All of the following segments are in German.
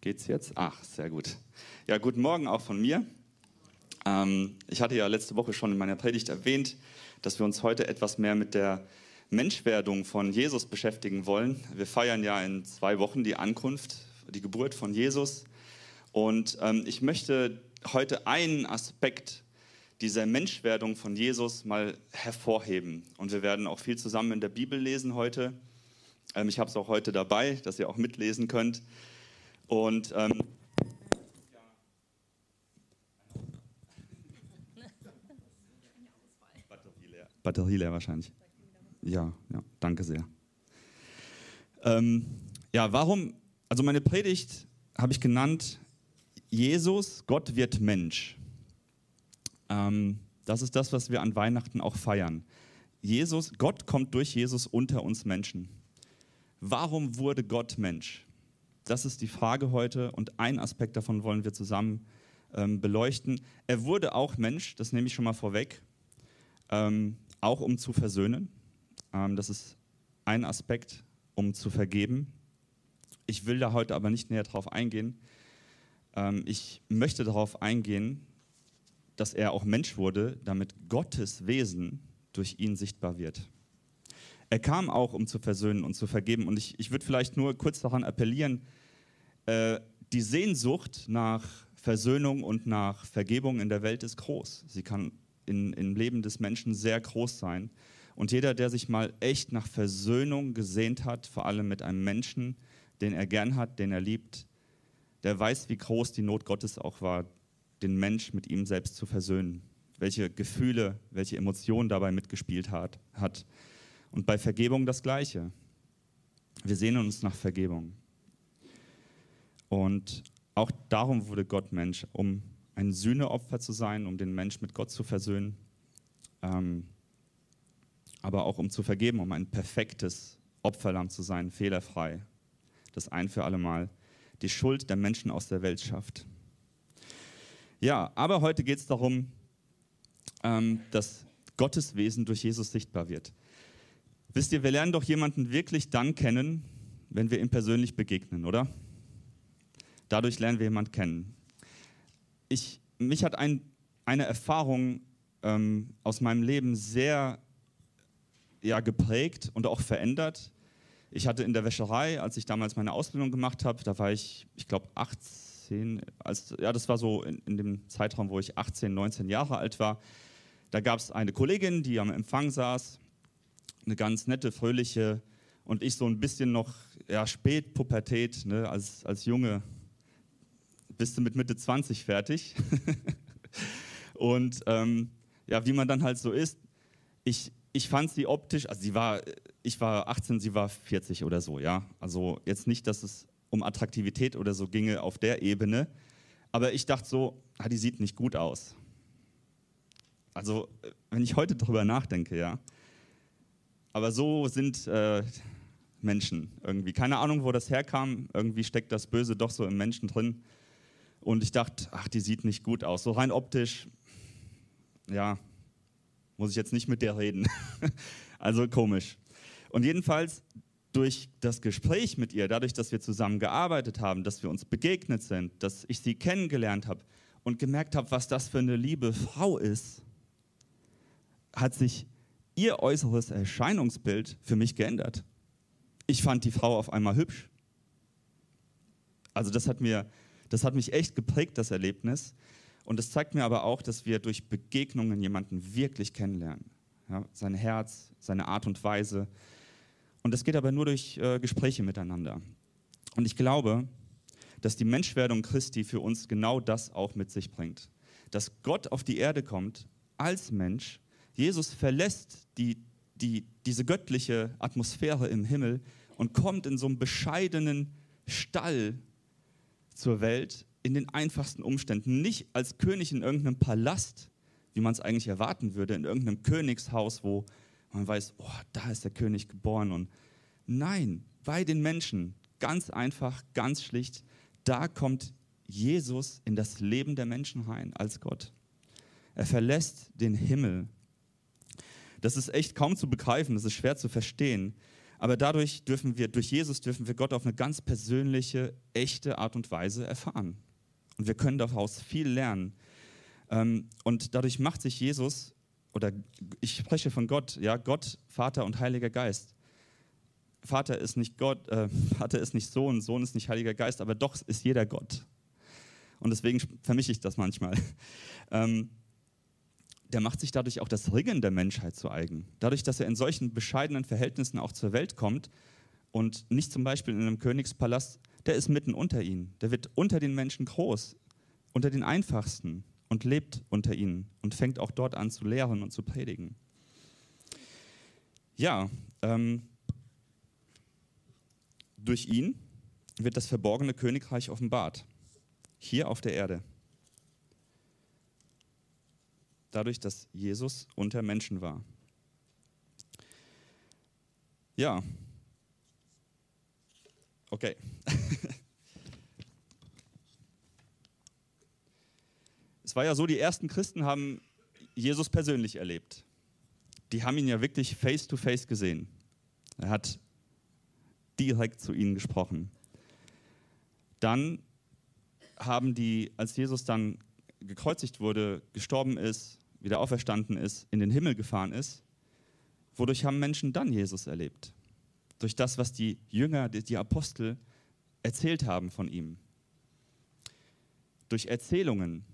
Geht's jetzt? Ach, sehr gut. Ja, guten Morgen auch von mir. Ähm, ich hatte ja letzte Woche schon in meiner Predigt erwähnt, dass wir uns heute etwas mehr mit der Menschwerdung von Jesus beschäftigen wollen. Wir feiern ja in zwei Wochen die Ankunft, die Geburt von Jesus. Und ähm, ich möchte heute einen Aspekt dieser Menschwerdung von Jesus mal hervorheben. Und wir werden auch viel zusammen in der Bibel lesen heute. Ähm, ich habe es auch heute dabei, dass ihr auch mitlesen könnt. Und ähm, Batterie leer. Wahrscheinlich. Ja, ja, danke sehr. Ähm, ja, warum? Also meine Predigt habe ich genannt, Jesus, Gott wird Mensch. Ähm, das ist das, was wir an Weihnachten auch feiern. Jesus, Gott kommt durch Jesus unter uns Menschen. Warum wurde Gott Mensch? Das ist die Frage heute und ein Aspekt davon wollen wir zusammen ähm, beleuchten. Er wurde auch Mensch, das nehme ich schon mal vorweg, ähm, auch um zu versöhnen. Ähm, das ist ein Aspekt, um zu vergeben. Ich will da heute aber nicht näher drauf eingehen. Ähm, ich möchte darauf eingehen, dass er auch Mensch wurde, damit Gottes Wesen durch ihn sichtbar wird. Er kam auch, um zu versöhnen und zu vergeben. Und ich, ich würde vielleicht nur kurz daran appellieren, äh, die Sehnsucht nach Versöhnung und nach Vergebung in der Welt ist groß. Sie kann in, im Leben des Menschen sehr groß sein. Und jeder, der sich mal echt nach Versöhnung gesehnt hat, vor allem mit einem Menschen, den er gern hat, den er liebt, der weiß, wie groß die Not Gottes auch war, den Mensch mit ihm selbst zu versöhnen. Welche Gefühle, welche Emotionen dabei mitgespielt hat. hat. Und bei Vergebung das Gleiche. Wir sehnen uns nach Vergebung. Und auch darum wurde Gott Mensch, um ein Sühneopfer zu sein, um den Mensch mit Gott zu versöhnen, ähm, aber auch um zu vergeben, um ein perfektes Opferlamm zu sein, fehlerfrei, das ein für alle Mal die Schuld der Menschen aus der Welt schafft. Ja, aber heute geht es darum, ähm, dass Gottes Wesen durch Jesus sichtbar wird. Wisst ihr, wir lernen doch jemanden wirklich dann kennen, wenn wir ihm persönlich begegnen, oder? Dadurch lernen wir jemanden kennen. Ich, mich hat ein, eine Erfahrung ähm, aus meinem Leben sehr ja, geprägt und auch verändert. Ich hatte in der Wäscherei, als ich damals meine Ausbildung gemacht habe, da war ich, ich glaube, 18 18, als, ja, das war so in, in, dem Zeitraum, wo ich 18, 19 Jahre alt war. Da gab es eine Kollegin, die am Empfang saß, eine ganz nette, fröhliche und ich so ein bisschen noch ja, Spätpubertät, ne, als, als Junge bist du mit Mitte 20 fertig. und ähm, ja, wie man dann halt so ist, ich, ich fand sie optisch, also sie war, ich war 18, sie war 40 oder so, ja. Also jetzt nicht, dass es um Attraktivität oder so ginge auf der Ebene. Aber ich dachte so, ah, die sieht nicht gut aus. Also, wenn ich heute darüber nachdenke, ja. Aber so sind äh, Menschen irgendwie. Keine Ahnung, wo das herkam. Irgendwie steckt das Böse doch so im Menschen drin. Und ich dachte, ach, die sieht nicht gut aus. So rein optisch, ja, muss ich jetzt nicht mit der reden. also komisch. Und jedenfalls, durch das Gespräch mit ihr, dadurch, dass wir zusammen gearbeitet haben, dass wir uns begegnet sind, dass ich sie kennengelernt habe und gemerkt habe, was das für eine liebe Frau ist, hat sich ihr äußeres Erscheinungsbild für mich geändert. Ich fand die Frau auf einmal hübsch. Also das hat mir, das hat mich echt geprägt, das Erlebnis. Und es zeigt mir aber auch, dass wir durch Begegnungen jemanden wirklich kennenlernen. Ja, sein Herz, seine Art und Weise, und das geht aber nur durch äh, Gespräche miteinander. Und ich glaube, dass die Menschwerdung Christi für uns genau das auch mit sich bringt. Dass Gott auf die Erde kommt als Mensch. Jesus verlässt die, die, diese göttliche Atmosphäre im Himmel und kommt in so einem bescheidenen Stall zur Welt in den einfachsten Umständen. Nicht als König in irgendeinem Palast, wie man es eigentlich erwarten würde, in irgendeinem Königshaus, wo man weiß, oh, da ist der König geboren. Und nein, bei den Menschen, ganz einfach, ganz schlicht, da kommt Jesus in das Leben der Menschen rein als Gott. Er verlässt den Himmel. Das ist echt kaum zu begreifen, das ist schwer zu verstehen. Aber dadurch dürfen wir, durch Jesus dürfen wir Gott auf eine ganz persönliche, echte Art und Weise erfahren. Und wir können daraus viel lernen. Ähm, und dadurch macht sich Jesus, oder ich spreche von Gott, ja, Gott, Vater und Heiliger Geist. Vater ist nicht Gott, äh, Vater ist nicht Sohn, Sohn ist nicht Heiliger Geist, aber doch ist jeder Gott. Und deswegen vermische ich das manchmal. Ähm, der macht sich dadurch auch das Ringen der Menschheit zu eigen. Dadurch, dass er in solchen bescheidenen Verhältnissen auch zur Welt kommt und nicht zum Beispiel in einem Königspalast, der ist mitten unter ihnen. Der wird unter den Menschen groß, unter den Einfachsten und lebt unter ihnen und fängt auch dort an zu lehren und zu predigen. Ja, ähm, durch ihn wird das verborgene Königreich offenbart, hier auf der Erde dadurch, dass Jesus unter Menschen war. Ja. Okay. es war ja so, die ersten Christen haben Jesus persönlich erlebt. Die haben ihn ja wirklich face to face gesehen. Er hat direkt zu ihnen gesprochen. Dann haben die, als Jesus dann gekreuzigt wurde, gestorben ist, wieder auferstanden ist, in den Himmel gefahren ist, wodurch haben Menschen dann Jesus erlebt? Durch das, was die Jünger, die Apostel erzählt haben von ihm. Durch Erzählungen.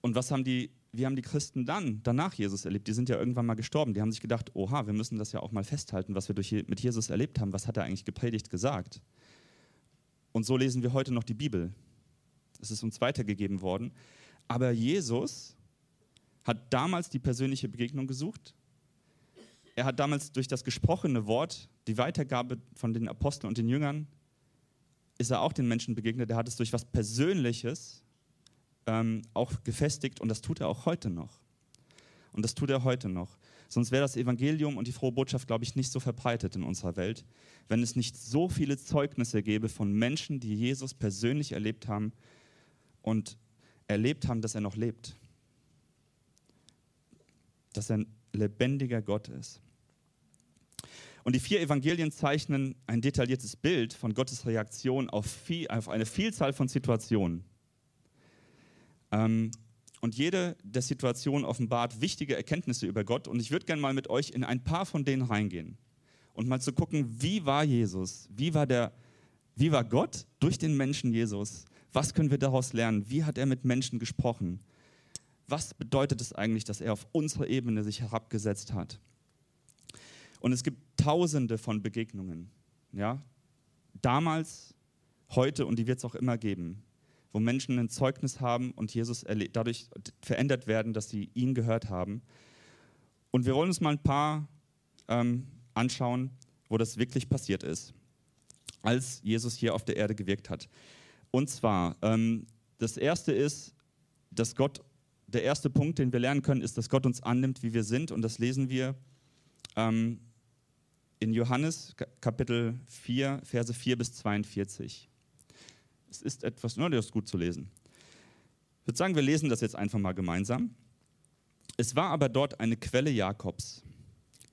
Und was haben die, wie haben die Christen dann danach Jesus erlebt? Die sind ja irgendwann mal gestorben. Die haben sich gedacht, oha, wir müssen das ja auch mal festhalten, was wir durch, mit Jesus erlebt haben. Was hat er eigentlich gepredigt, gesagt? Und so lesen wir heute noch die Bibel. Es ist uns weitergegeben worden. Aber Jesus hat damals die persönliche Begegnung gesucht. Er hat damals durch das gesprochene Wort, die Weitergabe von den Aposteln und den Jüngern, ist er auch den Menschen begegnet. Er hat es durch was Persönliches ähm, auch gefestigt und das tut er auch heute noch. Und das tut er heute noch. Sonst wäre das Evangelium und die frohe Botschaft, glaube ich, nicht so verbreitet in unserer Welt, wenn es nicht so viele Zeugnisse gäbe von Menschen, die Jesus persönlich erlebt haben und erlebt haben, dass er noch lebt dass er ein lebendiger Gott ist. Und die vier Evangelien zeichnen ein detailliertes Bild von Gottes Reaktion auf, viel, auf eine Vielzahl von Situationen. Ähm, und jede der Situationen offenbart wichtige Erkenntnisse über Gott. Und ich würde gerne mal mit euch in ein paar von denen reingehen und mal zu gucken, wie war Jesus? Wie war, der, wie war Gott durch den Menschen Jesus? Was können wir daraus lernen? Wie hat er mit Menschen gesprochen? Was bedeutet es eigentlich, dass er auf unsere Ebene sich herabgesetzt hat? Und es gibt tausende von Begegnungen, ja? damals, heute und die wird es auch immer geben, wo Menschen ein Zeugnis haben und Jesus dadurch verändert werden, dass sie ihn gehört haben. Und wir wollen uns mal ein paar ähm, anschauen, wo das wirklich passiert ist, als Jesus hier auf der Erde gewirkt hat. Und zwar, ähm, das erste ist, dass Gott der erste Punkt, den wir lernen können, ist, dass Gott uns annimmt, wie wir sind. Und das lesen wir ähm, in Johannes Kapitel 4, Verse 4 bis 42. Es ist etwas, nur das ist gut zu lesen. Ich würde sagen, wir lesen das jetzt einfach mal gemeinsam. Es war aber dort eine Quelle Jakobs.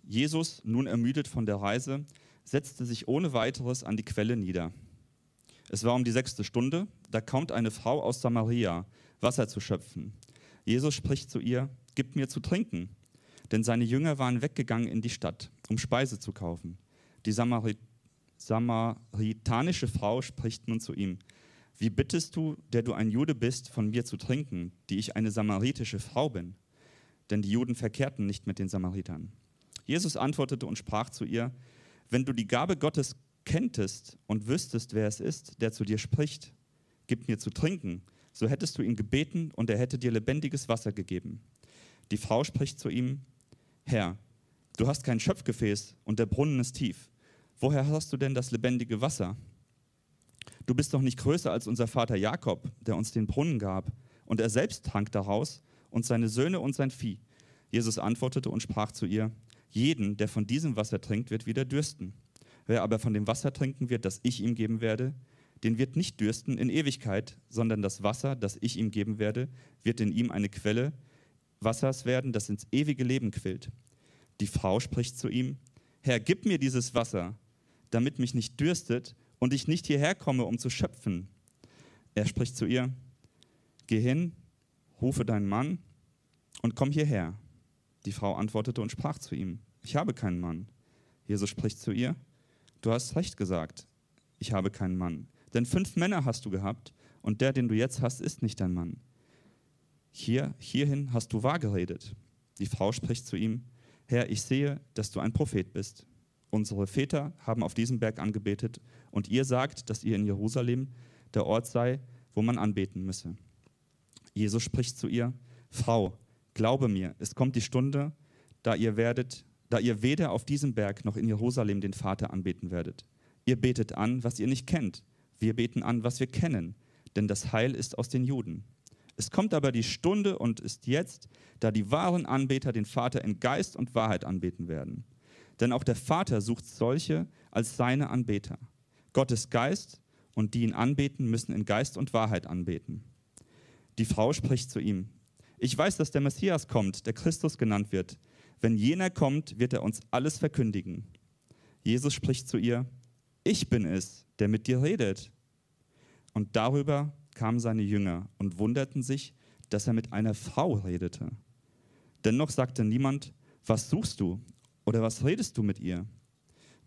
Jesus, nun ermüdet von der Reise, setzte sich ohne weiteres an die Quelle nieder. Es war um die sechste Stunde, da kommt eine Frau aus Samaria, Wasser zu schöpfen. Jesus spricht zu ihr, gib mir zu trinken. Denn seine Jünger waren weggegangen in die Stadt, um Speise zu kaufen. Die Samarit samaritanische Frau spricht nun zu ihm, wie bittest du, der du ein Jude bist, von mir zu trinken, die ich eine samaritische Frau bin? Denn die Juden verkehrten nicht mit den Samaritern. Jesus antwortete und sprach zu ihr, wenn du die Gabe Gottes kenntest und wüsstest, wer es ist, der zu dir spricht, gib mir zu trinken, so hättest du ihn gebeten und er hätte dir lebendiges Wasser gegeben. Die Frau spricht zu ihm, Herr, du hast kein Schöpfgefäß und der Brunnen ist tief. Woher hast du denn das lebendige Wasser? Du bist doch nicht größer als unser Vater Jakob, der uns den Brunnen gab, und er selbst trank daraus, und seine Söhne und sein Vieh. Jesus antwortete und sprach zu ihr, jeden, der von diesem Wasser trinkt, wird wieder dürsten. Wer aber von dem Wasser trinken wird, das ich ihm geben werde, den wird nicht dürsten in Ewigkeit, sondern das Wasser, das ich ihm geben werde, wird in ihm eine Quelle Wassers werden, das ins ewige Leben quillt. Die Frau spricht zu ihm, Herr, gib mir dieses Wasser, damit mich nicht dürstet und ich nicht hierher komme, um zu schöpfen. Er spricht zu ihr, geh hin, rufe deinen Mann und komm hierher. Die Frau antwortete und sprach zu ihm, ich habe keinen Mann. Jesus spricht zu ihr, du hast recht gesagt, ich habe keinen Mann. Denn fünf Männer hast du gehabt und der, den du jetzt hast, ist nicht dein Mann. Hier, hierhin hast du wahr geredet. Die Frau spricht zu ihm, Herr, ich sehe, dass du ein Prophet bist. Unsere Väter haben auf diesem Berg angebetet und ihr sagt, dass ihr in Jerusalem der Ort sei, wo man anbeten müsse. Jesus spricht zu ihr, Frau, glaube mir, es kommt die Stunde, da ihr werdet, da ihr weder auf diesem Berg noch in Jerusalem den Vater anbeten werdet. Ihr betet an, was ihr nicht kennt. Wir beten an, was wir kennen, denn das Heil ist aus den Juden. Es kommt aber die Stunde und ist jetzt, da die wahren Anbeter den Vater in Geist und Wahrheit anbeten werden. Denn auch der Vater sucht solche als seine Anbeter. Gott ist Geist und die ihn anbeten, müssen in Geist und Wahrheit anbeten. Die Frau spricht zu ihm, ich weiß, dass der Messias kommt, der Christus genannt wird. Wenn jener kommt, wird er uns alles verkündigen. Jesus spricht zu ihr, ich bin es, der mit dir redet. Und darüber kamen seine Jünger und wunderten sich, dass er mit einer Frau redete. Dennoch sagte niemand, was suchst du oder was redest du mit ihr?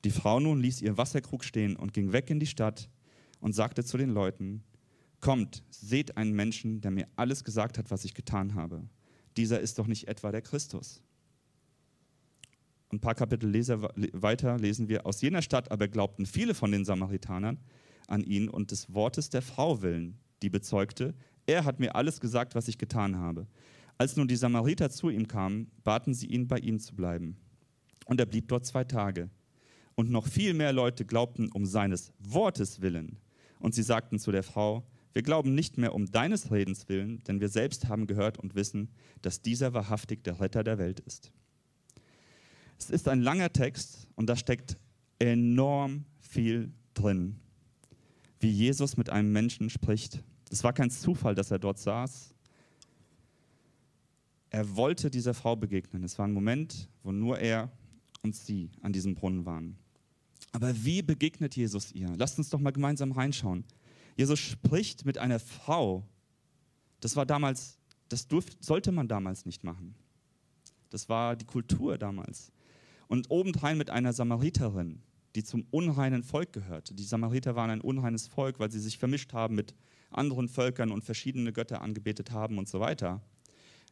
Die Frau nun ließ ihr Wasserkrug stehen und ging weg in die Stadt und sagte zu den Leuten, Kommt, seht einen Menschen, der mir alles gesagt hat, was ich getan habe. Dieser ist doch nicht etwa der Christus. Ein paar Kapitel weiter lesen wir, aus jener Stadt aber glaubten viele von den Samaritanern an ihn und des Wortes der Frau willen, die bezeugte, er hat mir alles gesagt, was ich getan habe. Als nun die Samariter zu ihm kamen, baten sie ihn, bei ihm zu bleiben. Und er blieb dort zwei Tage. Und noch viel mehr Leute glaubten um seines Wortes willen. Und sie sagten zu der Frau, wir glauben nicht mehr um deines Redens willen, denn wir selbst haben gehört und wissen, dass dieser wahrhaftig der Retter der Welt ist. Es ist ein langer Text und da steckt enorm viel drin, wie Jesus mit einem Menschen spricht. Es war kein Zufall, dass er dort saß. Er wollte dieser Frau begegnen. Es war ein Moment, wo nur er und sie an diesem Brunnen waren. Aber wie begegnet Jesus ihr? Lasst uns doch mal gemeinsam reinschauen. Jesus spricht mit einer Frau. Das war damals, das durfte, sollte man damals nicht machen. Das war die Kultur damals. Und obendrein mit einer Samariterin, die zum unreinen Volk gehörte. Die Samariter waren ein unreines Volk, weil sie sich vermischt haben mit anderen Völkern und verschiedene Götter angebetet haben und so weiter.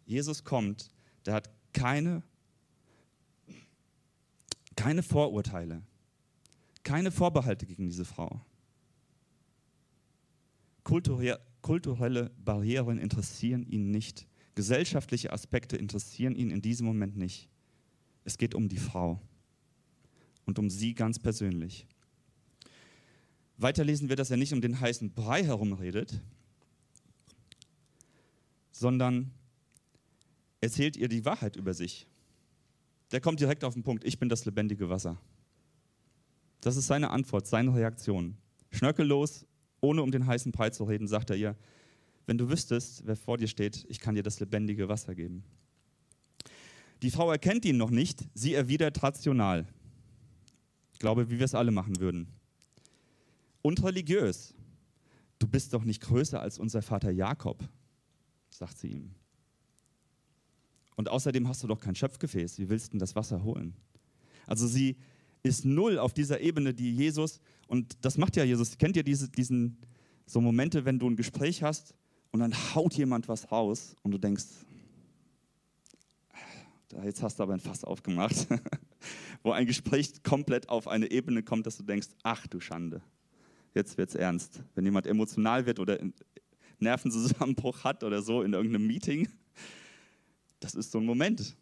Jesus kommt, der hat keine, keine Vorurteile, keine Vorbehalte gegen diese Frau. Kulturelle Barrieren interessieren ihn nicht. Gesellschaftliche Aspekte interessieren ihn in diesem Moment nicht. Es geht um die Frau und um sie ganz persönlich. Weiter lesen wir, dass er nicht um den heißen Brei herum redet, sondern erzählt ihr die Wahrheit über sich. Der kommt direkt auf den Punkt, ich bin das lebendige Wasser. Das ist seine Antwort, seine Reaktion. Schnörkellos, ohne um den heißen Brei zu reden, sagt er ihr, wenn du wüsstest, wer vor dir steht, ich kann dir das lebendige Wasser geben. Die Frau erkennt ihn noch nicht, sie erwidert rational. Ich glaube, wie wir es alle machen würden. Und religiös. Du bist doch nicht größer als unser Vater Jakob, sagt sie ihm. Und außerdem hast du doch kein Schöpfgefäß. Wie willst du denn das Wasser holen? Also sie ist null auf dieser Ebene, die Jesus, und das macht ja Jesus, kennt ihr diese, diesen so Momente, wenn du ein Gespräch hast und dann haut jemand was raus und du denkst, jetzt hast du aber ein Fass aufgemacht, wo ein Gespräch komplett auf eine Ebene kommt, dass du denkst, ach du Schande, jetzt wird's ernst. Wenn jemand emotional wird oder Nervenzusammenbruch hat oder so in irgendeinem Meeting, das ist so ein Moment.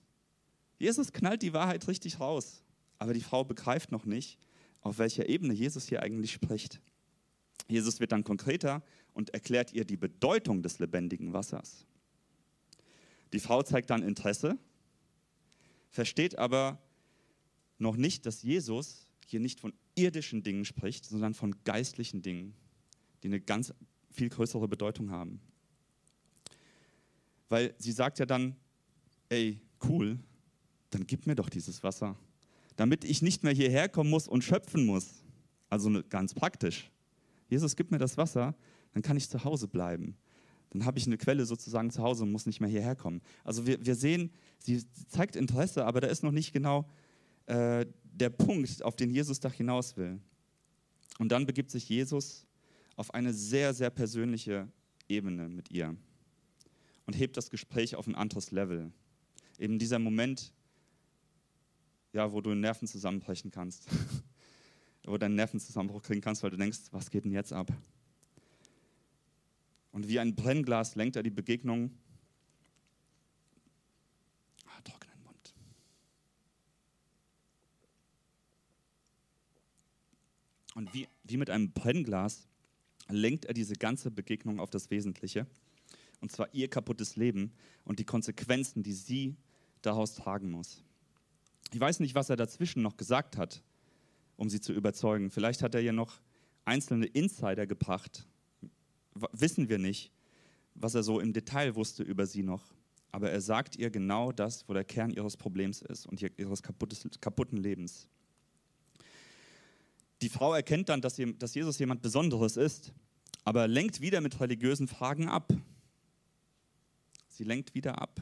Jesus knallt die Wahrheit richtig raus, aber die Frau begreift noch nicht, auf welcher Ebene Jesus hier eigentlich spricht. Jesus wird dann konkreter und erklärt ihr die Bedeutung des lebendigen Wassers. Die Frau zeigt dann Interesse versteht aber noch nicht, dass Jesus hier nicht von irdischen Dingen spricht, sondern von geistlichen Dingen, die eine ganz viel größere Bedeutung haben. Weil sie sagt ja dann, ey, cool, dann gib mir doch dieses Wasser. damit ich nicht mehr hierher kommen muss und schöpfen muss. Also ganz praktisch. Jesus, gib mir das Wasser, dann kann ich zu Hause bleiben. Dann habe ich eine Quelle sozusagen zu Hause und muss nicht mehr hierher kommen. Also wir, wir sehen, sie zeigt Interesse, aber da ist noch nicht genau äh, der Punkt, auf den Jesus da hinaus will. Und dann begibt sich Jesus auf eine sehr, sehr persönliche Ebene mit ihr und hebt das Gespräch auf ein anderes Level. Eben dieser Moment, ja, wo du Nerven zusammenbrechen kannst, wo deinen Nervenzusammenbruch kriegen kannst, weil du denkst, was geht denn jetzt ab? Und wie ein Brennglas lenkt er die Begegnung. Ah, trockenen Mund. Und wie, wie mit einem Brennglas lenkt er diese ganze Begegnung auf das Wesentliche. Und zwar ihr kaputtes Leben und die Konsequenzen, die sie daraus tragen muss. Ich weiß nicht, was er dazwischen noch gesagt hat, um sie zu überzeugen. Vielleicht hat er ja noch einzelne Insider gebracht. Wissen wir nicht, was er so im Detail wusste über sie noch. Aber er sagt ihr genau das, wo der Kern ihres Problems ist und ihres kaputten Lebens. Die Frau erkennt dann, dass Jesus jemand Besonderes ist, aber lenkt wieder mit religiösen Fragen ab. Sie lenkt wieder ab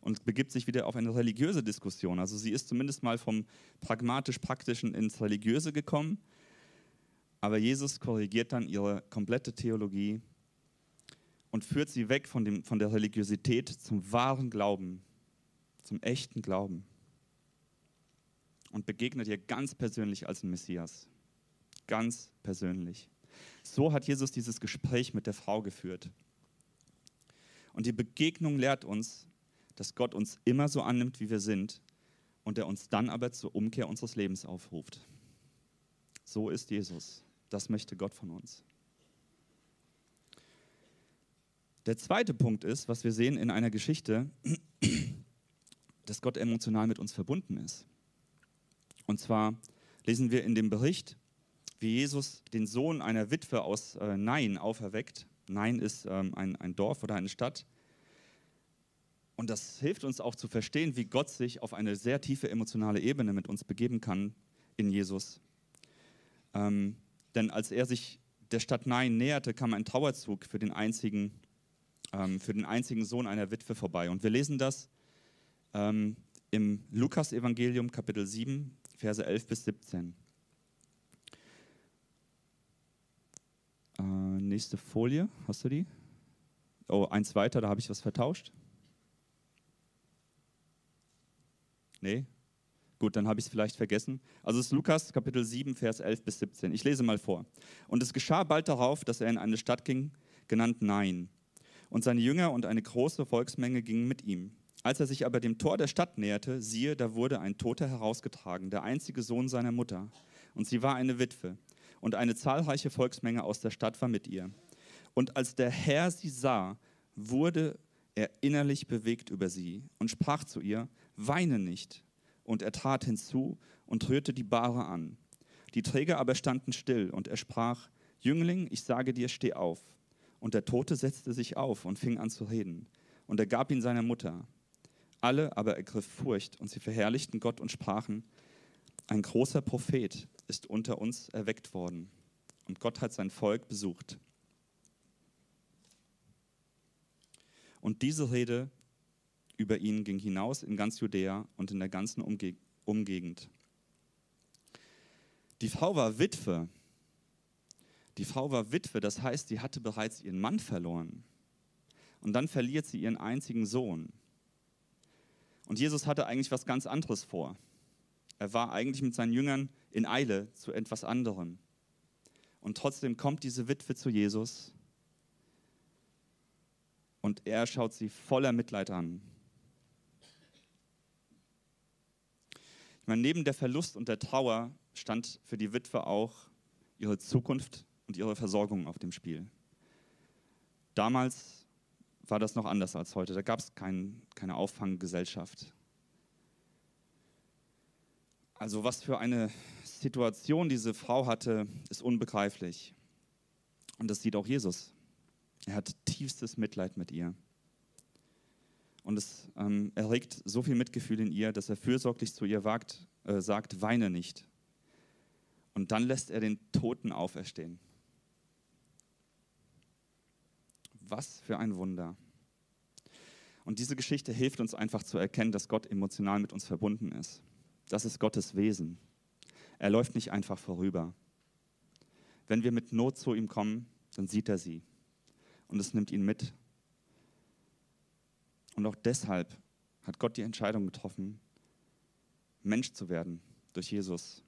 und begibt sich wieder auf eine religiöse Diskussion. Also sie ist zumindest mal vom pragmatisch-praktischen ins Religiöse gekommen, aber Jesus korrigiert dann ihre komplette Theologie und führt sie weg von, dem, von der Religiosität zum wahren Glauben, zum echten Glauben und begegnet ihr ganz persönlich als Messias. Ganz persönlich. So hat Jesus dieses Gespräch mit der Frau geführt. Und die Begegnung lehrt uns, dass Gott uns immer so annimmt, wie wir sind und er uns dann aber zur Umkehr unseres Lebens aufruft. So ist Jesus. Das möchte Gott von uns. Der zweite Punkt ist, was wir sehen in einer Geschichte, dass Gott emotional mit uns verbunden ist. Und zwar lesen wir in dem Bericht, wie Jesus den Sohn einer Witwe aus äh, Nain auferweckt. Nain ist ähm, ein, ein Dorf oder eine Stadt. Und das hilft uns auch zu verstehen, wie Gott sich auf eine sehr tiefe emotionale Ebene mit uns begeben kann in Jesus. Ähm, denn als er sich der Stadt Nain näherte, kam ein Trauerzug für den einzigen, ähm, für den einzigen Sohn einer Witwe vorbei. Und wir lesen das ähm, im Lukas-Evangelium, Kapitel 7, Verse 11 bis 17. Äh, nächste Folie, hast du die? Oh, eins weiter, da habe ich was vertauscht. Nee? Gut, dann habe ich es vielleicht vergessen. Also es ist Lukas Kapitel 7, Vers 11 bis 17. Ich lese mal vor. Und es geschah bald darauf, dass er in eine Stadt ging, genannt Nein. Und seine Jünger und eine große Volksmenge gingen mit ihm. Als er sich aber dem Tor der Stadt näherte, siehe, da wurde ein Toter herausgetragen, der einzige Sohn seiner Mutter. Und sie war eine Witwe und eine zahlreiche Volksmenge aus der Stadt war mit ihr. Und als der Herr sie sah, wurde er innerlich bewegt über sie und sprach zu ihr, weine nicht. Und er trat hinzu und rührte die Bahre an. Die Träger aber standen still und er sprach, Jüngling, ich sage dir, steh auf. Und der Tote setzte sich auf und fing an zu reden. Und er gab ihn seiner Mutter. Alle aber ergriff Furcht und sie verherrlichten Gott und sprachen, ein großer Prophet ist unter uns erweckt worden und Gott hat sein Volk besucht. Und diese Rede über ihn ging hinaus in ganz Judäa und in der ganzen Umge Umgegend. Die Frau war Witwe. Die Frau war Witwe, das heißt, sie hatte bereits ihren Mann verloren. Und dann verliert sie ihren einzigen Sohn. Und Jesus hatte eigentlich was ganz anderes vor. Er war eigentlich mit seinen Jüngern in Eile zu etwas anderem. Und trotzdem kommt diese Witwe zu Jesus und er schaut sie voller Mitleid an. Ich meine, neben der Verlust und der Trauer stand für die Witwe auch ihre Zukunft und ihre Versorgung auf dem Spiel. Damals war das noch anders als heute. Da gab es kein, keine Auffanggesellschaft. Also was für eine Situation diese Frau hatte, ist unbegreiflich. Und das sieht auch Jesus. Er hat tiefstes Mitleid mit ihr. Und es ähm, erregt so viel Mitgefühl in ihr, dass er fürsorglich zu ihr wagt, äh, sagt, weine nicht. Und dann lässt er den Toten auferstehen. Was für ein Wunder. Und diese Geschichte hilft uns einfach zu erkennen, dass Gott emotional mit uns verbunden ist. Das ist Gottes Wesen. Er läuft nicht einfach vorüber. Wenn wir mit Not zu ihm kommen, dann sieht er sie. Und es nimmt ihn mit. Und auch deshalb hat Gott die Entscheidung getroffen, Mensch zu werden durch Jesus,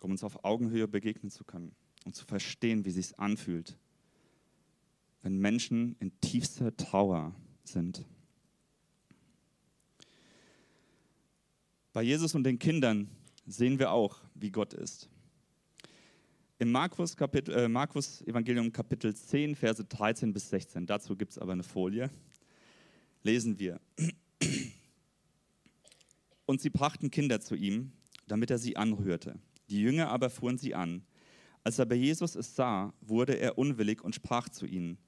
um uns auf Augenhöhe begegnen zu können und zu verstehen, wie es sich anfühlt, wenn Menschen in tiefster Trauer sind. Bei Jesus und den Kindern sehen wir auch, wie Gott ist. Im Markus, Kapitel, äh, Markus Evangelium Kapitel 10, Verse 13 bis 16, dazu gibt es aber eine Folie, lesen wir. Und sie brachten Kinder zu ihm, damit er sie anrührte. Die Jünger aber fuhren sie an. Als aber Jesus es sah, wurde er unwillig und sprach zu ihnen,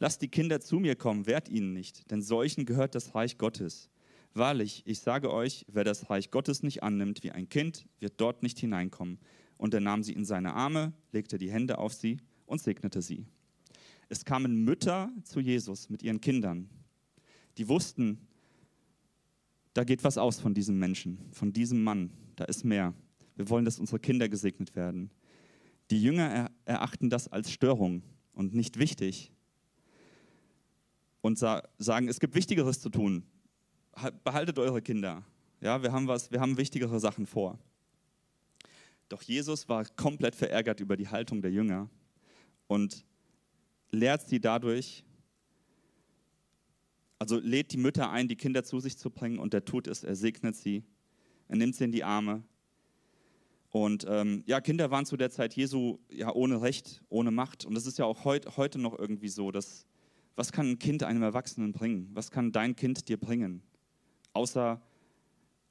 Lasst die Kinder zu mir kommen, wehrt ihnen nicht, denn solchen gehört das Reich Gottes. Wahrlich, ich sage euch, wer das Reich Gottes nicht annimmt wie ein Kind, wird dort nicht hineinkommen. Und er nahm sie in seine Arme, legte die Hände auf sie und segnete sie. Es kamen Mütter zu Jesus mit ihren Kindern. Die wussten, da geht was aus von diesem Menschen, von diesem Mann. Da ist mehr. Wir wollen, dass unsere Kinder gesegnet werden. Die Jünger erachten das als Störung und nicht wichtig und sagen, es gibt Wichtigeres zu tun. Behaltet eure Kinder. Ja, wir haben was, wir haben wichtigere Sachen vor. Doch Jesus war komplett verärgert über die Haltung der Jünger und lehrt sie dadurch, also lädt die Mütter ein, die Kinder zu sich zu bringen und er tut es, er segnet sie, er nimmt sie in die Arme. Und ähm, ja, Kinder waren zu der Zeit Jesu ja ohne Recht, ohne Macht. Und das ist ja auch heut, heute noch irgendwie so, dass was kann ein Kind einem Erwachsenen bringen? Was kann dein Kind dir bringen? Außer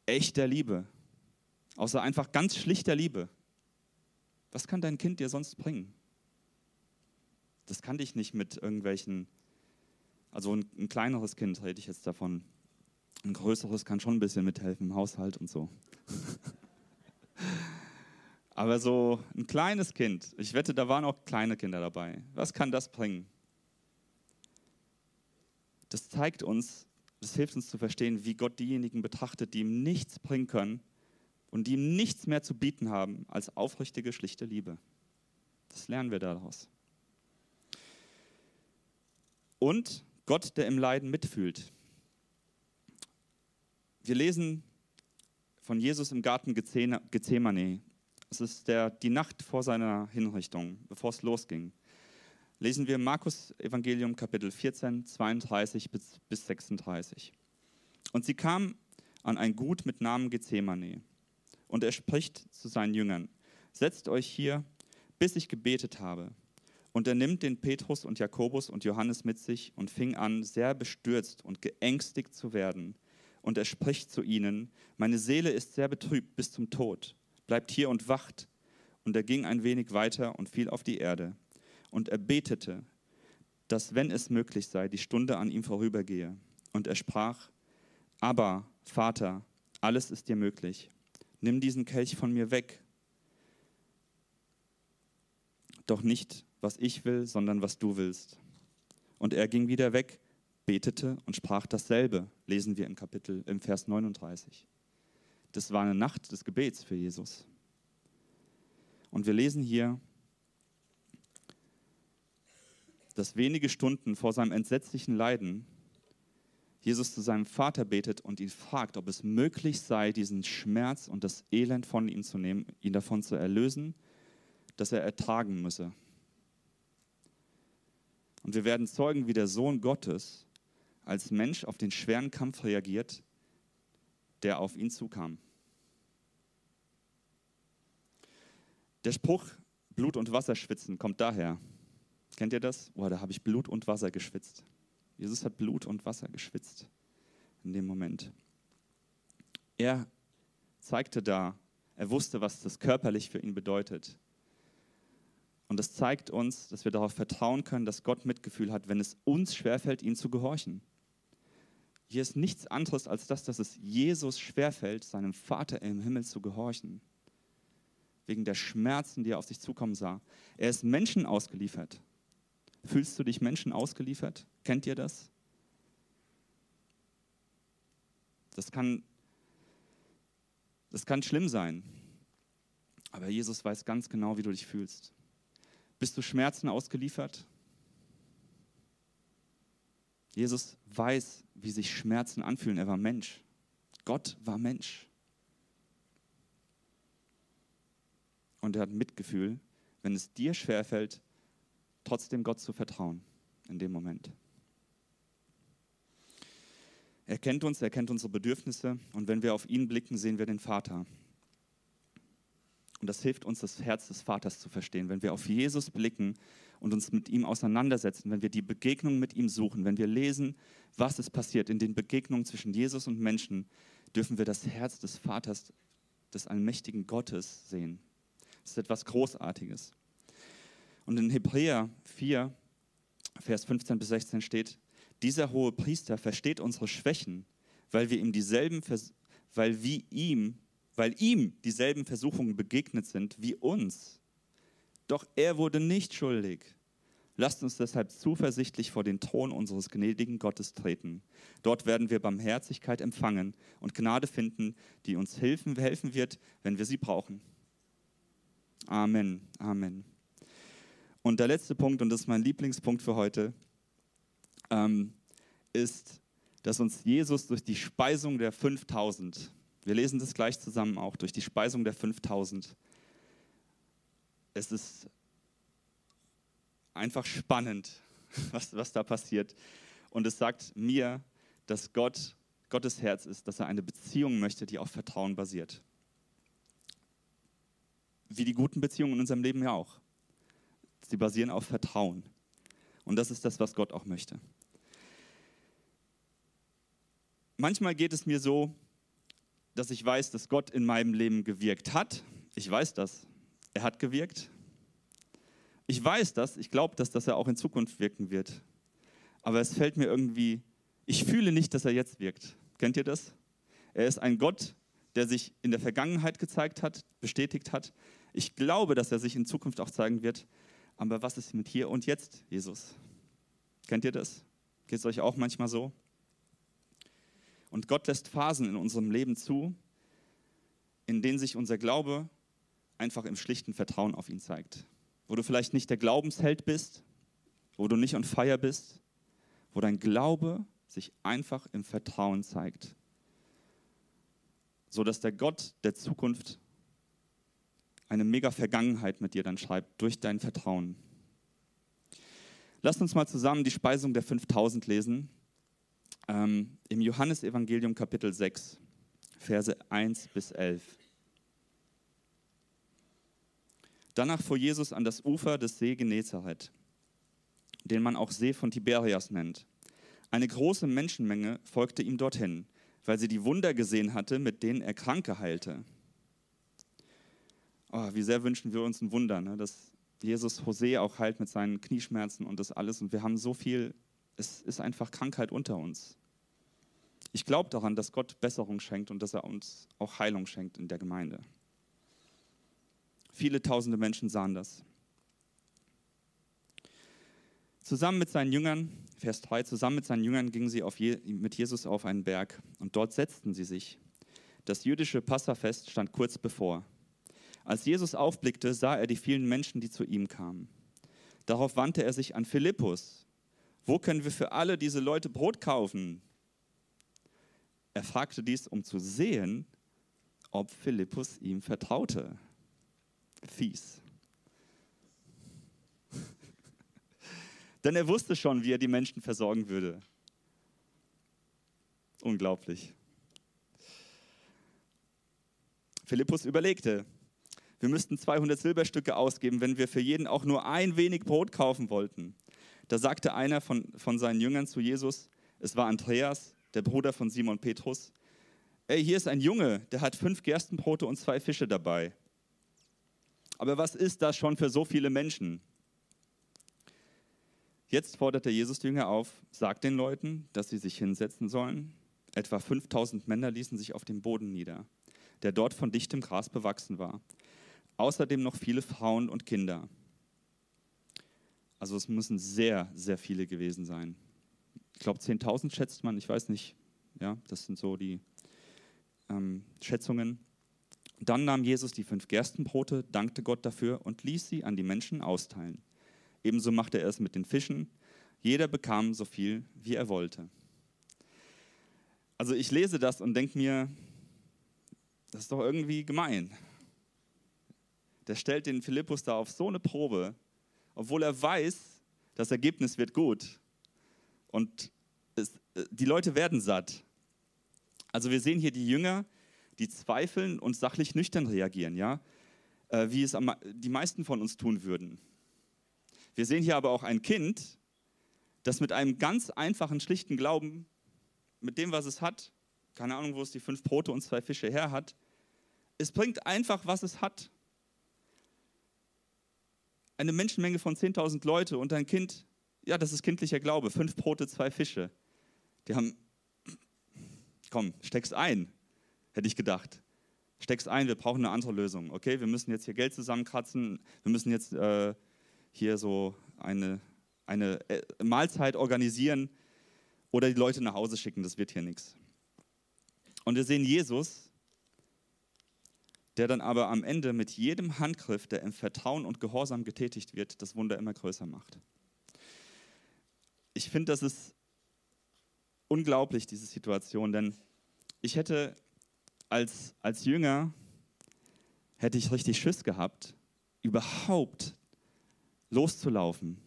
echter Liebe, außer einfach ganz schlichter Liebe. Was kann dein Kind dir sonst bringen? Das kann dich nicht mit irgendwelchen also ein, ein kleineres Kind rede ich jetzt davon. Ein größeres kann schon ein bisschen mithelfen im Haushalt und so. Aber so ein kleines Kind, ich wette, da waren auch kleine Kinder dabei. Was kann das bringen? Das zeigt uns, das hilft uns zu verstehen, wie Gott diejenigen betrachtet, die ihm nichts bringen können und die ihm nichts mehr zu bieten haben als aufrichtige, schlichte Liebe. Das lernen wir daraus. Und Gott, der im Leiden mitfühlt. Wir lesen von Jesus im Garten Gethsemane. Es ist der, die Nacht vor seiner Hinrichtung, bevor es losging. Lesen wir Markus Evangelium Kapitel 14, 32 bis, bis 36. Und sie kam an ein Gut mit Namen Gethsemane. Und er spricht zu seinen Jüngern, setzt euch hier, bis ich gebetet habe. Und er nimmt den Petrus und Jakobus und Johannes mit sich und fing an, sehr bestürzt und geängstigt zu werden. Und er spricht zu ihnen, meine Seele ist sehr betrübt bis zum Tod. Bleibt hier und wacht. Und er ging ein wenig weiter und fiel auf die Erde. Und er betete, dass, wenn es möglich sei, die Stunde an ihm vorübergehe. Und er sprach, aber Vater, alles ist dir möglich. Nimm diesen Kelch von mir weg. Doch nicht was ich will, sondern was du willst. Und er ging wieder weg, betete und sprach dasselbe, lesen wir im Kapitel, im Vers 39. Das war eine Nacht des Gebets für Jesus. Und wir lesen hier, dass wenige Stunden vor seinem entsetzlichen Leiden Jesus zu seinem Vater betet und ihn fragt, ob es möglich sei, diesen Schmerz und das Elend von ihm zu nehmen, ihn davon zu erlösen, dass er ertragen müsse. Und wir werden zeugen, wie der Sohn Gottes als Mensch auf den schweren Kampf reagiert, der auf ihn zukam. Der Spruch Blut und Wasser schwitzen kommt daher. Kennt ihr das? Oh, da habe ich Blut und Wasser geschwitzt. Jesus hat Blut und Wasser geschwitzt in dem Moment. Er zeigte da, er wusste, was das körperlich für ihn bedeutet. Und das zeigt uns, dass wir darauf vertrauen können, dass Gott Mitgefühl hat, wenn es uns schwerfällt, ihm zu gehorchen. hier ist nichts anderes als das, dass es Jesus schwerfällt, seinem Vater im Himmel zu gehorchen. Wegen der Schmerzen, die er auf sich zukommen sah. Er ist Menschen ausgeliefert. Fühlst du dich Menschen ausgeliefert? Kennt ihr das? Das kann, das kann schlimm sein. Aber Jesus weiß ganz genau, wie du dich fühlst. Bist du Schmerzen ausgeliefert? Jesus weiß, wie sich Schmerzen anfühlen. Er war Mensch. Gott war Mensch. Und er hat Mitgefühl, wenn es dir schwerfällt, trotzdem Gott zu vertrauen in dem Moment. Er kennt uns, er kennt unsere Bedürfnisse und wenn wir auf ihn blicken, sehen wir den Vater. Und das hilft uns, das Herz des Vaters zu verstehen. Wenn wir auf Jesus blicken und uns mit ihm auseinandersetzen, wenn wir die Begegnung mit ihm suchen, wenn wir lesen, was ist passiert in den Begegnungen zwischen Jesus und Menschen, dürfen wir das Herz des Vaters, des allmächtigen Gottes sehen. Das ist etwas Großartiges. Und in Hebräer 4, Vers 15 bis 16 steht, dieser hohe Priester versteht unsere Schwächen, weil wir ihm dieselben, weil wir ihm, weil ihm dieselben Versuchungen begegnet sind wie uns. Doch er wurde nicht schuldig. Lasst uns deshalb zuversichtlich vor den Thron unseres gnädigen Gottes treten. Dort werden wir Barmherzigkeit empfangen und Gnade finden, die uns helfen, helfen wird, wenn wir sie brauchen. Amen. Amen. Und der letzte Punkt, und das ist mein Lieblingspunkt für heute, ähm, ist, dass uns Jesus durch die Speisung der 5000, wir lesen das gleich zusammen auch, durch die Speisung der 5000, es ist einfach spannend, was, was da passiert. Und es sagt mir, dass Gott, Gottes Herz ist, dass er eine Beziehung möchte, die auf Vertrauen basiert. Wie die guten Beziehungen in unserem Leben ja auch. Sie basieren auf Vertrauen. Und das ist das, was Gott auch möchte. Manchmal geht es mir so, dass ich weiß, dass Gott in meinem Leben gewirkt hat. Ich weiß das. Er hat gewirkt. Ich weiß das. Ich glaube, dass, dass er auch in Zukunft wirken wird. Aber es fällt mir irgendwie, ich fühle nicht, dass er jetzt wirkt. Kennt ihr das? Er ist ein Gott, der sich in der Vergangenheit gezeigt hat, bestätigt hat. Ich glaube, dass er sich in Zukunft auch zeigen wird. Aber was ist mit hier und jetzt, Jesus? Kennt ihr das? Geht es euch auch manchmal so? Und Gott lässt Phasen in unserem Leben zu, in denen sich unser Glaube einfach im schlichten Vertrauen auf ihn zeigt. Wo du vielleicht nicht der Glaubensheld bist, wo du nicht on fire bist, wo dein Glaube sich einfach im Vertrauen zeigt. So dass der Gott der Zukunft eine mega Vergangenheit mit dir dann schreibt durch dein Vertrauen. Lasst uns mal zusammen die Speisung der 5000 lesen ähm, im Johannesevangelium Kapitel 6, Verse 1 bis 11. Danach fuhr Jesus an das Ufer des See Genezareth, den man auch See von Tiberias nennt. Eine große Menschenmenge folgte ihm dorthin, weil sie die Wunder gesehen hatte, mit denen er Kranke heilte. Oh, wie sehr wünschen wir uns ein Wunder, ne? dass Jesus José auch heilt mit seinen Knieschmerzen und das alles. Und wir haben so viel es ist einfach Krankheit unter uns. Ich glaube daran, dass Gott Besserung schenkt und dass er uns auch Heilung schenkt in der Gemeinde. Viele tausende Menschen sahen das. Zusammen mit seinen Jüngern, Vers 3, zusammen mit seinen Jüngern gingen sie Je mit Jesus auf einen Berg und dort setzten sie sich. Das jüdische Passafest stand kurz bevor. Als Jesus aufblickte, sah er die vielen Menschen, die zu ihm kamen. Darauf wandte er sich an Philippus wo können wir für alle diese Leute Brot kaufen? Er fragte dies, um zu sehen, ob Philippus ihm vertraute. Fies. Denn er wusste schon, wie er die Menschen versorgen würde. Unglaublich. Philippus überlegte, wir müssten 200 Silberstücke ausgeben, wenn wir für jeden auch nur ein wenig Brot kaufen wollten. Da sagte einer von, von seinen Jüngern zu Jesus, es war Andreas, der Bruder von Simon Petrus, ey, hier ist ein Junge, der hat fünf Gerstenbrote und zwei Fische dabei. Aber was ist das schon für so viele Menschen? Jetzt forderte Jesus die Jünger auf, sagt den Leuten, dass sie sich hinsetzen sollen. Etwa 5000 Männer ließen sich auf dem Boden nieder, der dort von dichtem Gras bewachsen war. Außerdem noch viele Frauen und Kinder. Also es müssen sehr, sehr viele gewesen sein. Ich glaube 10.000 schätzt man, ich weiß nicht. Ja, das sind so die ähm, Schätzungen. Dann nahm Jesus die fünf Gerstenbrote, dankte Gott dafür und ließ sie an die Menschen austeilen. Ebenso machte er es mit den Fischen. Jeder bekam so viel, wie er wollte. Also ich lese das und denke mir, das ist doch irgendwie gemein. Der stellt den Philippus da auf so eine Probe, obwohl er weiß, das Ergebnis wird gut. Und es, die Leute werden satt. Also wir sehen hier die Jünger, die zweifeln und sachlich nüchtern reagieren, ja, äh, wie es die meisten von uns tun würden. Wir sehen hier aber auch ein Kind, das mit einem ganz einfachen, schlichten Glauben, mit dem, was es hat, keine Ahnung, wo es die fünf Brote und zwei Fische her hat, es bringt einfach, was es hat. Eine Menschenmenge von 10.000 Leute und ein Kind, ja, das ist kindlicher Glaube, fünf Brote, zwei Fische. Die haben, komm, steck's ein, hätte ich gedacht. Steck's ein, wir brauchen eine andere Lösung. Okay, wir müssen jetzt hier Geld zusammenkratzen, wir müssen jetzt äh, hier so eine, eine äh, Mahlzeit organisieren oder die Leute nach Hause schicken, das wird hier nichts. Und wir sehen Jesus, der dann aber am Ende mit jedem Handgriff, der im Vertrauen und Gehorsam getätigt wird, das Wunder immer größer macht. Ich finde, das ist unglaublich, diese Situation, denn ich hätte als, als Jünger, hätte ich richtig Schiss gehabt, überhaupt loszulaufen.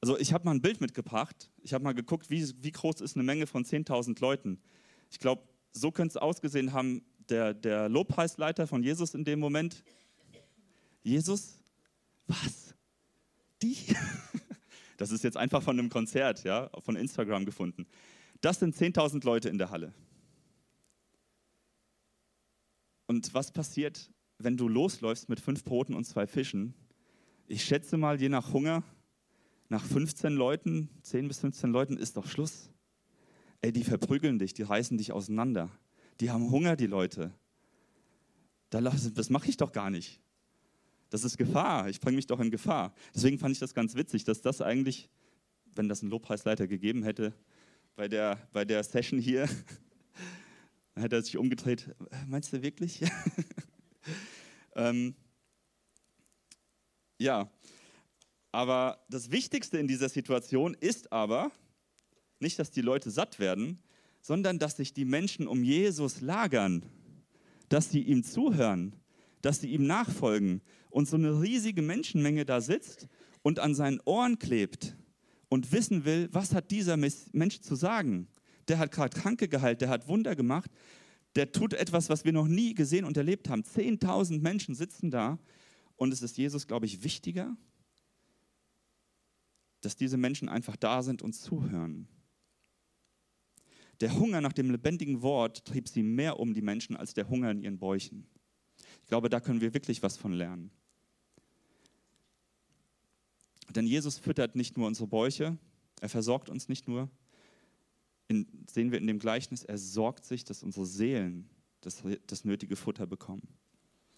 Also ich habe mal ein Bild mitgebracht. Ich habe mal geguckt, wie, wie groß ist eine Menge von 10.000 Leuten. Ich glaube, so könnte es ausgesehen haben, der, der Lobpreisleiter von Jesus in dem Moment. Jesus? Was? Die? Das ist jetzt einfach von einem Konzert, ja, von Instagram gefunden. Das sind 10.000 Leute in der Halle. Und was passiert, wenn du losläufst mit fünf Broten und zwei Fischen ich schätze mal, je nach Hunger, nach 15 Leuten, 10 bis 15 Leuten ist doch Schluss. Ey, die verprügeln dich, die reißen dich auseinander. Die haben Hunger, die Leute. Das mache ich doch gar nicht. Das ist Gefahr. Ich bringe mich doch in Gefahr. Deswegen fand ich das ganz witzig, dass das eigentlich, wenn das einen Lobpreisleiter gegeben hätte, bei der, bei der Session hier, dann hätte er sich umgedreht. Meinst du wirklich? ähm, ja, aber das Wichtigste in dieser Situation ist aber nicht, dass die Leute satt werden, sondern dass sich die Menschen um Jesus lagern, dass sie ihm zuhören, dass sie ihm nachfolgen und so eine riesige Menschenmenge da sitzt und an seinen Ohren klebt und wissen will, was hat dieser Mensch zu sagen. Der hat gerade Kranke geheilt, der hat Wunder gemacht, der tut etwas, was wir noch nie gesehen und erlebt haben. Zehntausend Menschen sitzen da und es ist Jesus, glaube ich, wichtiger, dass diese Menschen einfach da sind und zuhören. Der Hunger nach dem lebendigen Wort trieb sie mehr um die Menschen als der Hunger in ihren Bäuchen. Ich glaube, da können wir wirklich was von lernen. Denn Jesus füttert nicht nur unsere Bäuche, er versorgt uns nicht nur, in, sehen wir in dem Gleichnis, er sorgt sich, dass unsere Seelen das, das nötige Futter bekommen.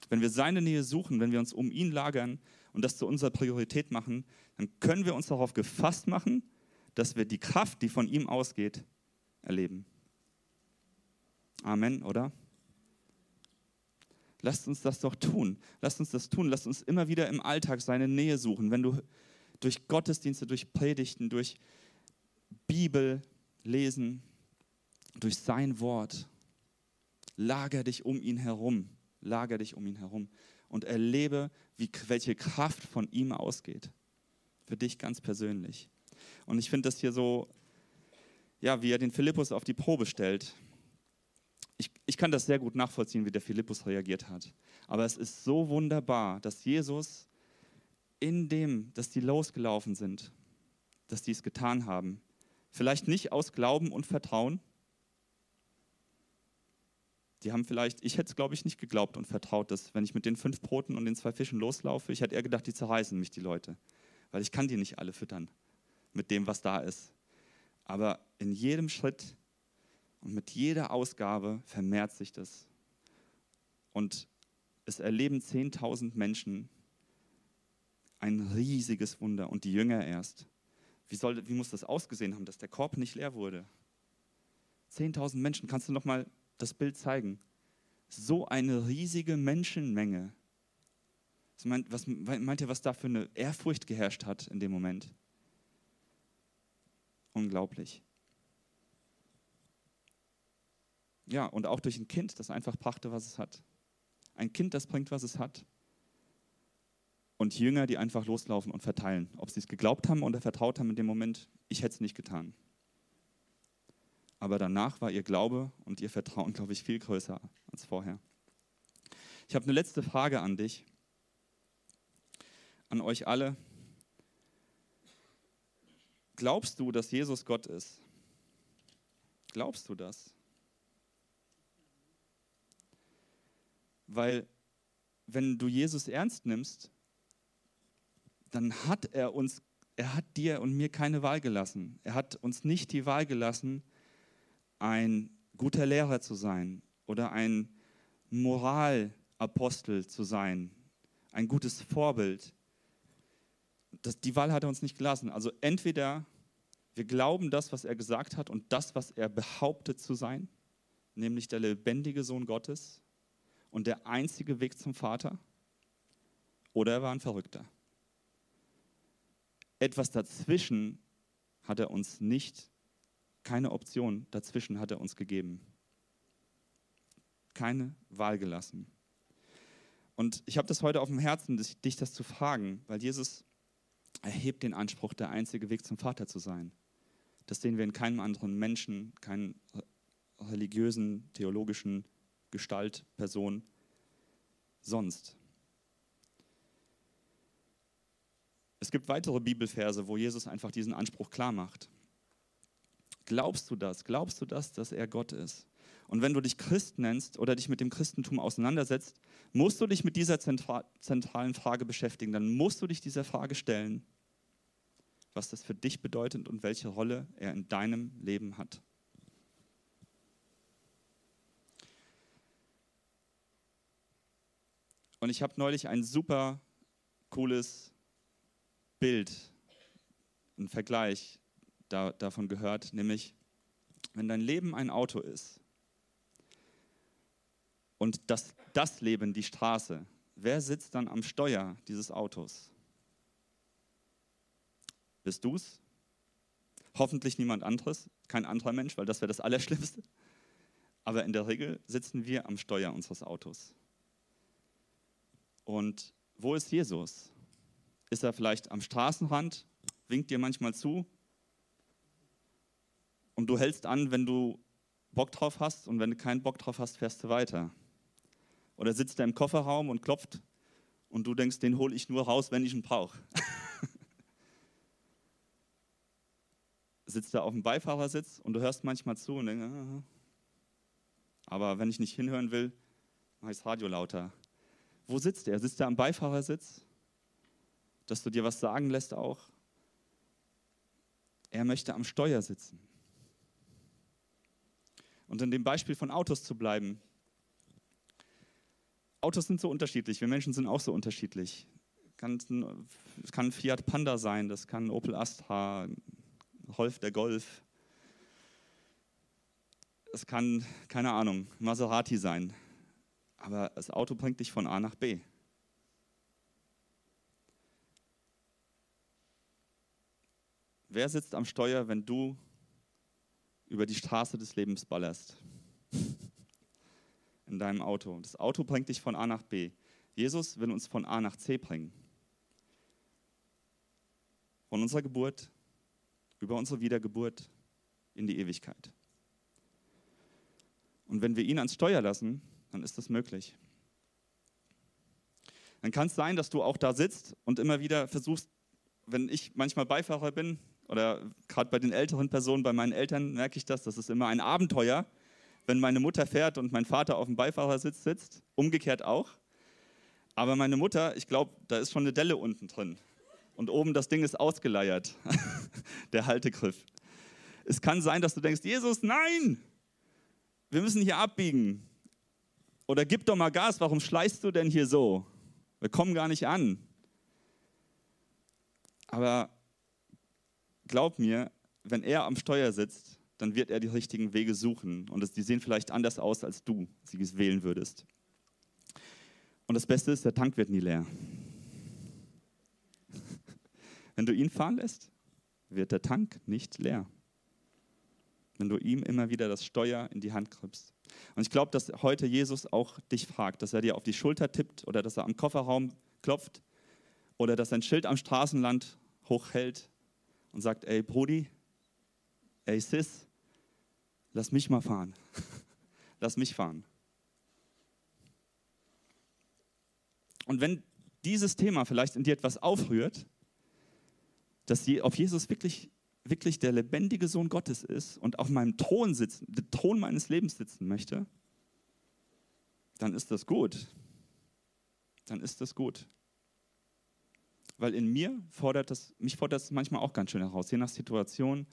Wenn wir seine Nähe suchen, wenn wir uns um ihn lagern und das zu unserer Priorität machen, dann können wir uns darauf gefasst machen, dass wir die Kraft, die von ihm ausgeht, erleben. Amen, oder? Lasst uns das doch tun. Lasst uns das tun. Lasst uns immer wieder im Alltag seine Nähe suchen. Wenn du durch Gottesdienste, durch Predigten, durch Bibel lesen, durch sein Wort, lager dich um ihn herum lager dich um ihn herum und erlebe, wie, welche Kraft von ihm ausgeht. Für dich ganz persönlich. Und ich finde das hier so, ja, wie er den Philippus auf die Probe stellt. Ich, ich kann das sehr gut nachvollziehen, wie der Philippus reagiert hat. Aber es ist so wunderbar, dass Jesus in dem, dass die losgelaufen sind, dass die es getan haben, vielleicht nicht aus Glauben und Vertrauen, die haben vielleicht, ich hätte es glaube ich nicht geglaubt und vertraut, dass wenn ich mit den fünf Broten und den zwei Fischen loslaufe, ich hätte eher gedacht, die zerreißen mich die Leute, weil ich kann die nicht alle füttern mit dem, was da ist. Aber in jedem Schritt Und mit jeder Ausgabe vermehrt sich das. Und es erleben 10.000 Menschen ein riesiges Wunder und die Jünger erst. Wie, soll, wie muss das ausgesehen haben, dass der Korb nicht leer wurde? 10.000 Menschen, kannst du noch mal das Bild zeigen? So eine riesige Menschenmenge. Was meint, was meint ihr, was da für eine Ehrfurcht geherrscht hat in dem Moment? Unglaublich. Ja, und auch durch ein Kind, das einfach brachte, was es hat. Ein Kind, das bringt, was es hat. Und Jünger, die einfach loslaufen und verteilen. Ob sie es geglaubt haben oder vertraut haben in dem Moment, ich hätte es nicht getan. Aber danach war ihr Glaube und ihr Vertrauen, glaube ich, viel größer als vorher. Ich habe eine letzte Frage an dich, an euch alle. Glaubst du, dass Jesus Gott ist? Glaubst du das? Weil wenn du Jesus ernst nimmst, dann hat er uns, er hat dir und mir keine Wahl gelassen. Er hat uns nicht die Wahl gelassen, ein guter Lehrer zu sein oder ein Moralapostel zu sein, ein gutes Vorbild. Das, die Wahl hat er uns nicht gelassen. Also entweder wir glauben das, was er gesagt hat und das, was er behauptet zu sein, nämlich der lebendige Sohn Gottes, und der einzige Weg zum Vater oder er war ein Verrückter. Etwas dazwischen hat er uns nicht, keine Option dazwischen hat er uns gegeben. Keine Wahl gelassen. Und ich habe das heute auf dem Herzen, dich das zu fragen, weil Jesus erhebt den Anspruch, der einzige Weg zum Vater zu sein. Das sehen wir in keinem anderen Menschen, keinen religiösen, theologischen Gestalt, Person sonst. Es gibt weitere Bibelverse, wo Jesus einfach diesen Anspruch klar macht. Glaubst du das? Glaubst du das, dass er Gott ist? Und wenn du dich Christ nennst oder dich mit dem Christentum auseinandersetzt, musst du dich mit dieser zentralen Frage beschäftigen. Dann musst du dich dieser Frage stellen, was das für dich bedeutet und welche Rolle er in deinem Leben hat. Und ich habe neulich ein super cooles Bild, einen Vergleich da, davon gehört, nämlich wenn dein Leben ein Auto ist und das, das Leben die Straße, wer sitzt dann am Steuer dieses Autos? Bist du es? Hoffentlich niemand anderes, kein anderer Mensch, weil das wäre das Allerschlimmste. Aber in der Regel sitzen wir am Steuer unseres Autos. Und wo ist Jesus? Ist er vielleicht am Straßenrand, winkt dir manchmal zu und du hältst an, wenn du Bock drauf hast und wenn du keinen Bock drauf hast, fährst du weiter. Oder sitzt er im Kofferraum und klopft und du denkst, den hole ich nur raus, wenn ich ihn brauche. sitzt er auf dem Beifahrersitz und du hörst manchmal zu und denkst, ah. aber wenn ich nicht hinhören will, mache ich das Radio lauter. Wo sitzt er? Sitzt er am Beifahrersitz? Dass du dir was sagen lässt auch? Er möchte am Steuer sitzen. Und in dem Beispiel von Autos zu bleiben. Autos sind so unterschiedlich, wir Menschen sind auch so unterschiedlich. Es kann ein Fiat Panda sein, das kann ein Opel Astra, Rolf der Golf. Es kann, keine Ahnung, Maserati sein aber das Auto bringt dich von A nach B. Wer sitzt am Steuer, wenn du über die Straße des Lebens ballerst? In deinem Auto. Das Auto bringt dich von A nach B. Jesus will uns von A nach C bringen. Von unserer Geburt über unsere Wiedergeburt in die Ewigkeit. Und wenn wir ihn ans Steuer lassen, dann ist das möglich. Dann kann es sein, dass du auch da sitzt und immer wieder versuchst, wenn ich manchmal Beifahrer bin oder gerade bei den älteren Personen, bei meinen Eltern merke ich das, das ist immer ein Abenteuer, wenn meine Mutter fährt und mein Vater auf dem Beifahrersitz sitzt, umgekehrt auch. Aber meine Mutter, ich glaube, da ist schon eine Delle unten drin. Und oben das Ding ist ausgeleiert, der Haltegriff. Es kann sein, dass du denkst, Jesus, nein! wir müssen hier abbiegen. Oder gib doch mal Gas, warum schleißt du denn hier so? Wir kommen gar nicht an. Aber glaub mir, wenn er am Steuer sitzt, dann wird er die richtigen Wege suchen. Und die sehen vielleicht anders aus, als du sie wählen würdest. Und das Beste ist, der Tank wird nie leer. Wenn du ihn fahren lässt, wird der Tank nicht leer. Wenn du ihm immer wieder das Steuer in die Hand kriegst. Und ich glaube, dass heute Jesus auch dich fragt, dass er dir auf die Schulter tippt oder dass er am Kofferraum klopft oder dass er ein Schild am Straßenland hochhält und sagt, ey Brudi, ey Sis, lass mich mal fahren. lass mich fahren. Und wenn dieses Thema vielleicht in dir etwas aufrührt, dass auf Jesus wirklich, wirklich der lebendige Sohn Gottes ist und auf meinem Thron sitzen, der Thron meines Lebens sitzen möchte, dann ist das gut. Dann ist das gut. Weil in mir fordert das, mich fordert das manchmal auch ganz schön heraus, je nach Situation.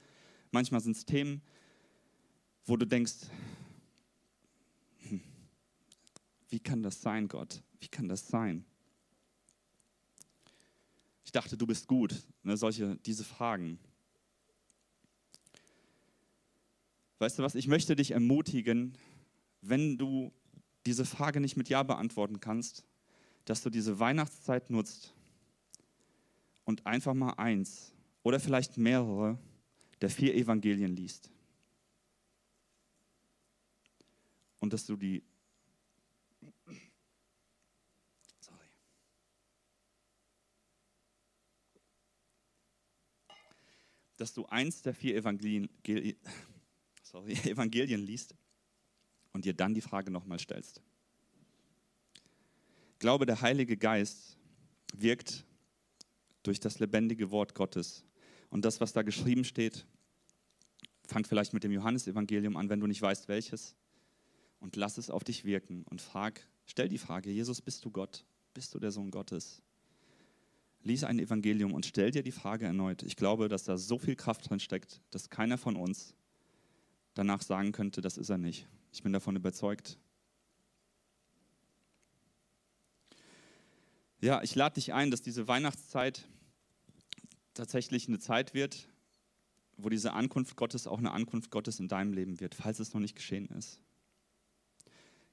Manchmal sind es Themen, wo du denkst, hm, wie kann das sein, Gott? Wie kann das sein? Ich dachte, du bist gut. Ne, solche, diese Fragen. Weißt du was, ich möchte dich ermutigen, wenn du diese Frage nicht mit Ja beantworten kannst, dass du diese Weihnachtszeit nutzt und einfach mal eins oder vielleicht mehrere der vier Evangelien liest. Und dass du die dass du eins der vier Evangelien, sorry, Evangelien liest und dir dann die Frage nochmal stellst. Glaube, der Heilige Geist wirkt durch das lebendige Wort Gottes. Und das, was da geschrieben steht, fang vielleicht mit dem Johannesevangelium an, wenn du nicht weißt, welches. Und lass es auf dich wirken und frag, stell die Frage, Jesus, bist du Gott? Bist du der Sohn Gottes? Lies ein Evangelium und stell dir die Frage erneut. Ich glaube, dass da so viel Kraft drin steckt, dass keiner von uns danach sagen könnte, das ist er nicht. Ich bin davon überzeugt. Ja, ich lade dich ein, dass diese Weihnachtszeit tatsächlich eine Zeit wird, wo diese Ankunft Gottes auch eine Ankunft Gottes in deinem Leben wird, falls es noch nicht geschehen ist.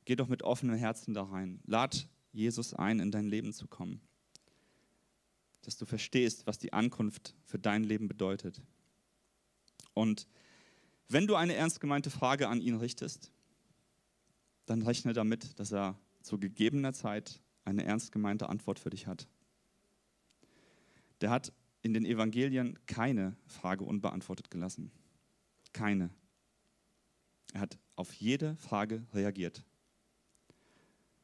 Geh doch mit offenem Herzen da rein. Lad Jesus ein, in dein Leben zu kommen dass du verstehst, was die Ankunft für dein Leben bedeutet. Und wenn du eine ernst gemeinte Frage an ihn richtest, dann rechne damit, dass er zu gegebener Zeit eine ernst gemeinte Antwort für dich hat. Der hat in den Evangelien keine Frage unbeantwortet gelassen. Keine. Er hat auf jede Frage reagiert.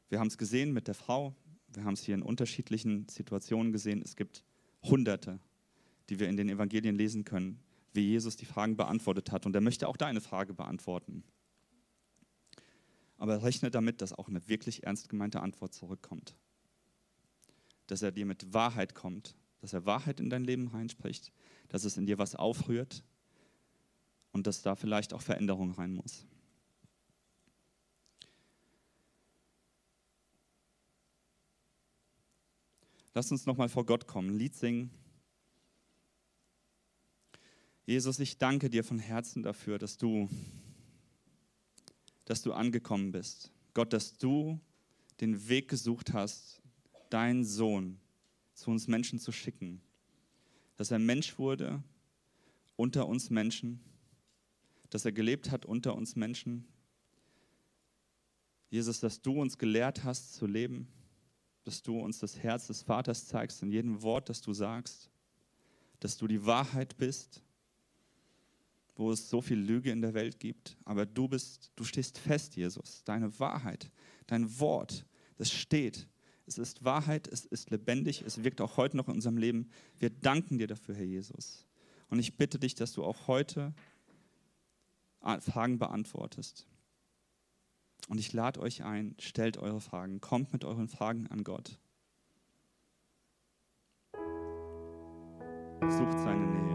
Wir haben es gesehen mit der Frau, wir haben es hier in unterschiedlichen Situationen gesehen. Es gibt Hunderte, die wir in den Evangelien lesen können, wie Jesus die Fragen beantwortet hat. Und er möchte auch deine Frage beantworten. Aber rechne damit, dass auch eine wirklich ernst gemeinte Antwort zurückkommt. Dass er dir mit Wahrheit kommt, dass er Wahrheit in dein Leben reinspricht, dass es in dir was aufrührt und dass da vielleicht auch Veränderung rein muss. Lass uns nochmal vor Gott kommen, ein Lied singen. Jesus, ich danke dir von Herzen dafür, dass du, dass du angekommen bist. Gott, dass du den Weg gesucht hast, deinen Sohn zu uns Menschen zu schicken. Dass er Mensch wurde unter uns Menschen, dass er gelebt hat unter uns Menschen. Jesus, dass du uns gelehrt hast zu leben dass du uns das Herz des Vaters zeigst in jedem Wort, das du sagst, dass du die Wahrheit bist, wo es so viel Lüge in der Welt gibt, aber du bist, du stehst fest, Jesus, deine Wahrheit, dein Wort, das steht. Es ist Wahrheit, es ist lebendig, es wirkt auch heute noch in unserem Leben. Wir danken dir dafür, Herr Jesus. Und ich bitte dich, dass du auch heute Fragen beantwortest. Und ich lade euch ein, stellt eure Fragen, kommt mit euren Fragen an Gott. Sucht seine Nähe.